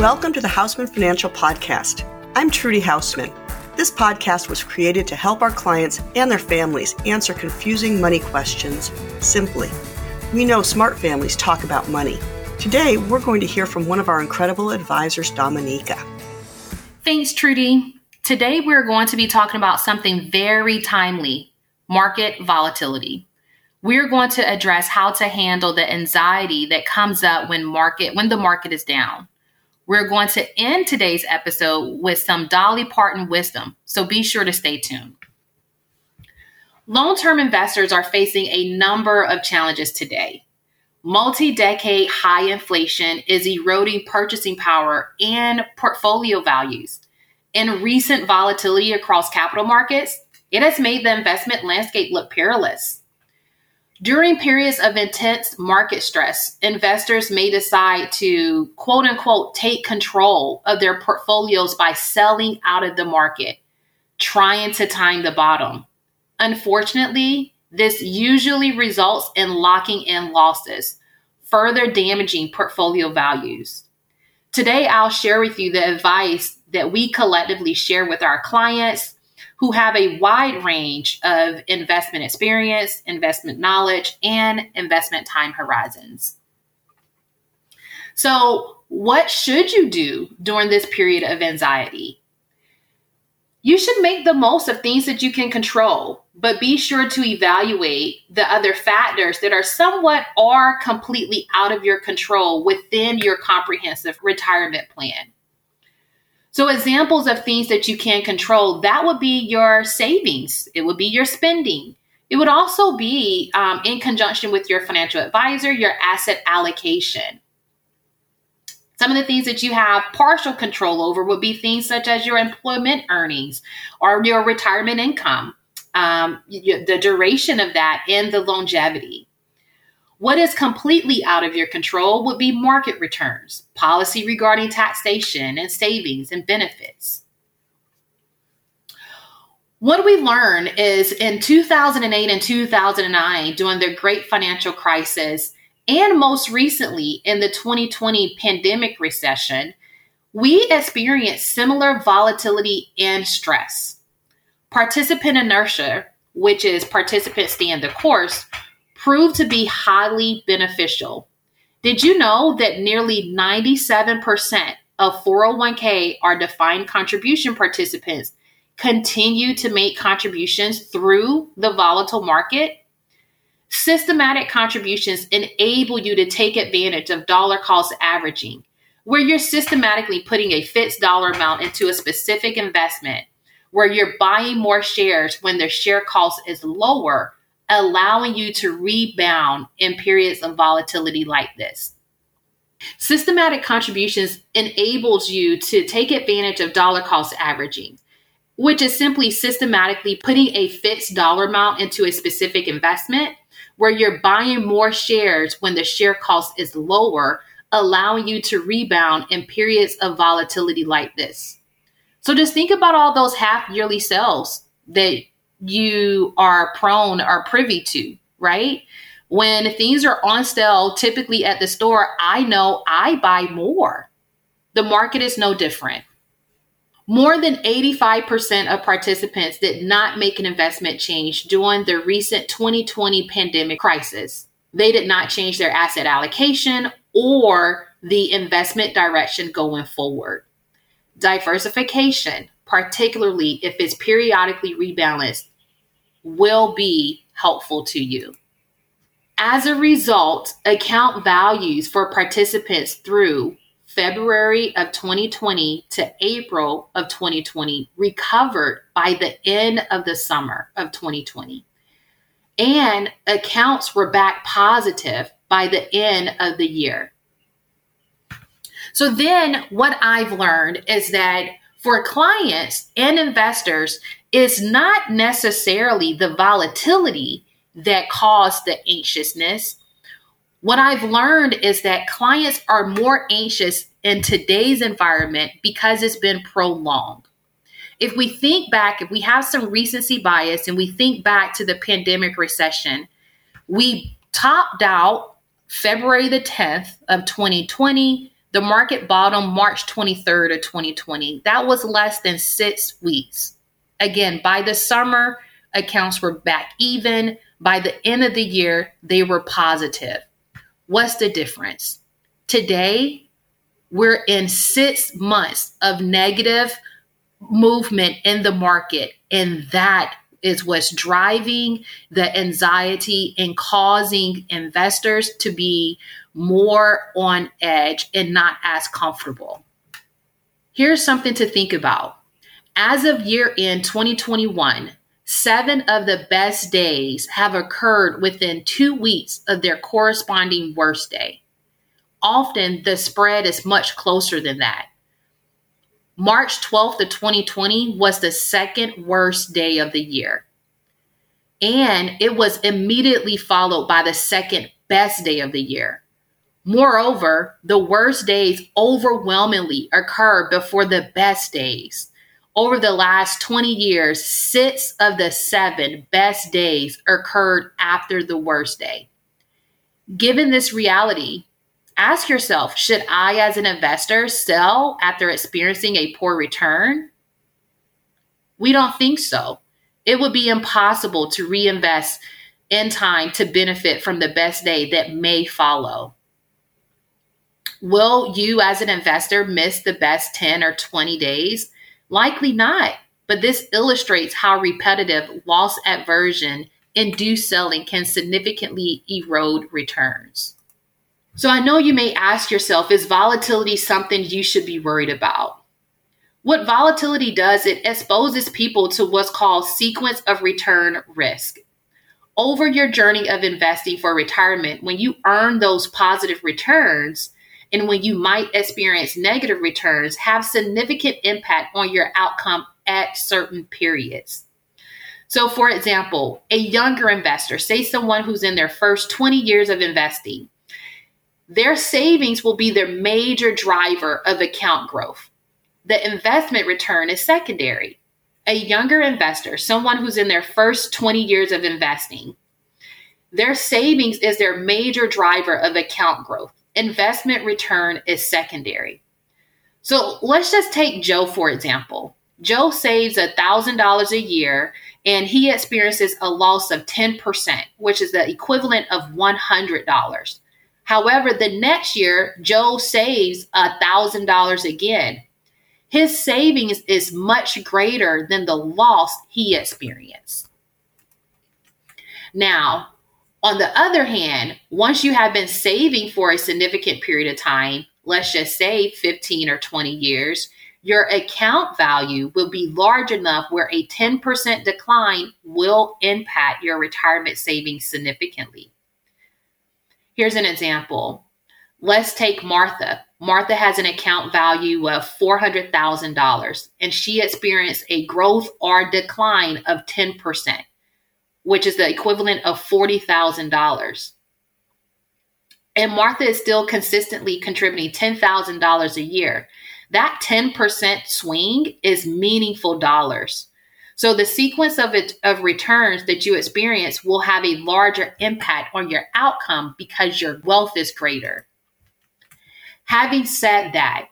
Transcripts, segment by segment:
Welcome to the Haussmann Financial Podcast. I'm Trudy Haussmann. This podcast was created to help our clients and their families answer confusing money questions simply. We know smart families talk about money. Today, we're going to hear from one of our incredible advisors, Dominica. Thanks, Trudy. Today, we're going to be talking about something very timely market volatility. We're going to address how to handle the anxiety that comes up when market when the market is down. We're going to end today's episode with some Dolly Parton wisdom, so be sure to stay tuned. Long term investors are facing a number of challenges today. Multi decade high inflation is eroding purchasing power and portfolio values. And recent volatility across capital markets, it has made the investment landscape look perilous. During periods of intense market stress, investors may decide to quote unquote take control of their portfolios by selling out of the market, trying to time the bottom. Unfortunately, this usually results in locking in losses, further damaging portfolio values. Today, I'll share with you the advice that we collectively share with our clients who have a wide range of investment experience, investment knowledge, and investment time horizons. So, what should you do during this period of anxiety? You should make the most of things that you can control, but be sure to evaluate the other factors that are somewhat or completely out of your control within your comprehensive retirement plan. So, examples of things that you can control that would be your savings, it would be your spending. It would also be um, in conjunction with your financial advisor, your asset allocation. Some of the things that you have partial control over would be things such as your employment earnings or your retirement income, um, the duration of that, and the longevity. What is completely out of your control would be market returns, policy regarding taxation and savings and benefits. What we learned is in 2008 and 2009, during the great financial crisis, and most recently in the 2020 pandemic recession, we experienced similar volatility and stress. Participant inertia, which is participants stay the course, proved to be highly beneficial. Did you know that nearly 97% of 401k or defined contribution participants continue to make contributions through the volatile market? Systematic contributions enable you to take advantage of dollar cost averaging, where you're systematically putting a fixed dollar amount into a specific investment, where you're buying more shares when their share cost is lower allowing you to rebound in periods of volatility like this. Systematic contributions enables you to take advantage of dollar cost averaging, which is simply systematically putting a fixed dollar amount into a specific investment where you're buying more shares when the share cost is lower, allowing you to rebound in periods of volatility like this. So just think about all those half yearly sales that you are prone or privy to, right? When things are on sale, typically at the store, I know I buy more. The market is no different. More than 85% of participants did not make an investment change during the recent 2020 pandemic crisis. They did not change their asset allocation or the investment direction going forward. Diversification, particularly if it's periodically rebalanced, will be helpful to you. As a result, account values for participants through February of 2020 to April of 2020 recovered by the end of the summer of 2020. And accounts were back positive by the end of the year. So then what I've learned is that for clients and investors, it's not necessarily the volatility that caused the anxiousness. What I've learned is that clients are more anxious in today's environment because it's been prolonged. If we think back, if we have some recency bias and we think back to the pandemic recession, we topped out February the 10th of 2020 The market bottom March 23rd of 2020. That was less than six weeks. Again, by the summer, accounts were back even. By the end of the year, they were positive. What's the difference? Today, we're in six months of negative movement in the market, and that is what's driving the anxiety and causing investors to be more on edge and not as comfortable. Here's something to think about. As of year end 2021, seven of the best days have occurred within two weeks of their corresponding worst day. Often the spread is much closer than that. March 12th of 2020 was the second worst day of the year. And it was immediately followed by the second best day of the year. Moreover, the worst days overwhelmingly occur before the best days. Over the last 20 years, six of the seven best days occurred after the worst day. Given this reality, ask yourself should I, as an investor, sell after experiencing a poor return? We don't think so. It would be impossible to reinvest in time to benefit from the best day that may follow. Will you, as an investor, miss the best 10 or 20 days? Likely not, but this illustrates how repetitive loss aversion induced selling can significantly erode returns. So I know you may ask yourself is volatility something you should be worried about? What volatility does, it exposes people to what's called sequence of return risk. Over your journey of investing for retirement, when you earn those positive returns, and when you might experience negative returns have significant impact on your outcome at certain periods. So, for example, a younger investor, say someone who's in their first 20 years of investing, their savings will be their major driver of account growth. The investment return is secondary. A younger investor, someone who's in their first 20 years of investing, their savings is their major driver of account growth investment return is secondary. So let's just take Joe, for example. Joe saves $1,000 a year and he experiences a loss of 10%, which is the equivalent of $100. However, the next year, Joe saves $1,000 again. His savings is much greater than the loss he experienced. Now, on the other hand, once you have been saving for a significant period of time, let's just say 15 or 20 years, your account value will be large enough where a 10% decline will impact your retirement savings significantly. Here's an example. Let's take Martha. Martha has an account value of $400,000 and she experienced a growth or decline of 10% which is the equivalent of $40,000. And Martha is still consistently contributing $10,000 a year. That 10% swing is meaningful dollars. So the sequence of it of returns that you experience will have a larger impact on your outcome because your wealth is greater. Having said that,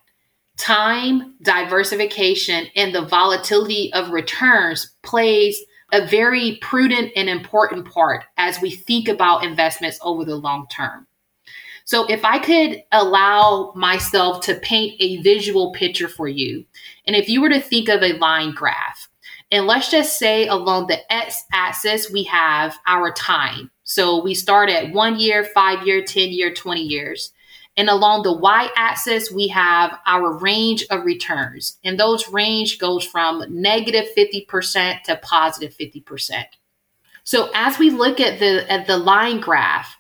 time, diversification, and the volatility of returns plays a very prudent and important part as we think about investments over the long term. So, if I could allow myself to paint a visual picture for you, and if you were to think of a line graph, and let's just say along the x axis, we have our time. So, we start at one year, five year, 10 year, 20 years. And along the y-axis, we have our range of returns. And those range goes from negative 50% to positive 50%. So as we look at the at the line graph,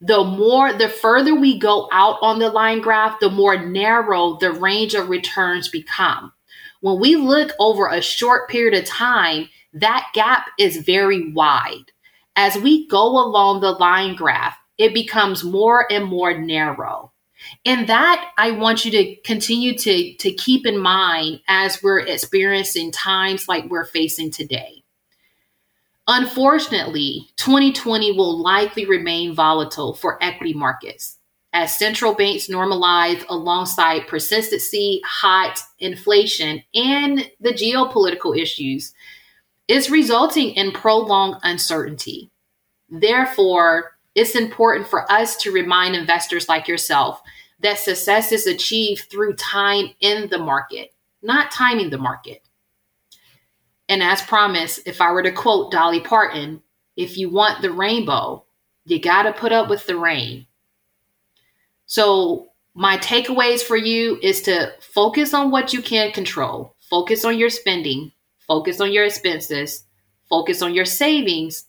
the more the further we go out on the line graph, the more narrow the range of returns become. When we look over a short period of time, that gap is very wide. As we go along the line graph, it becomes more and more narrow. And that I want you to continue to, to keep in mind as we're experiencing times like we're facing today. Unfortunately, 2020 will likely remain volatile for equity markets. as central banks normalize alongside persistency, hot inflation, and the geopolitical issues, is resulting in prolonged uncertainty. Therefore, it's important for us to remind investors like yourself that success is achieved through time in the market, not timing the market. And as promised, if I were to quote Dolly Parton, if you want the rainbow, you got to put up with the rain. So, my takeaways for you is to focus on what you can control, focus on your spending, focus on your expenses, focus on your savings,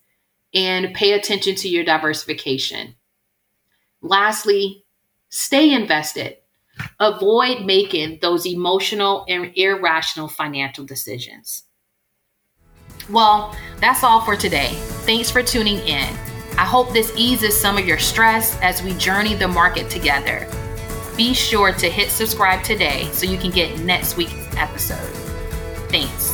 and pay attention to your diversification. Lastly, stay invested. Avoid making those emotional and irrational financial decisions. Well, that's all for today. Thanks for tuning in. I hope this eases some of your stress as we journey the market together. Be sure to hit subscribe today so you can get next week's episode. Thanks.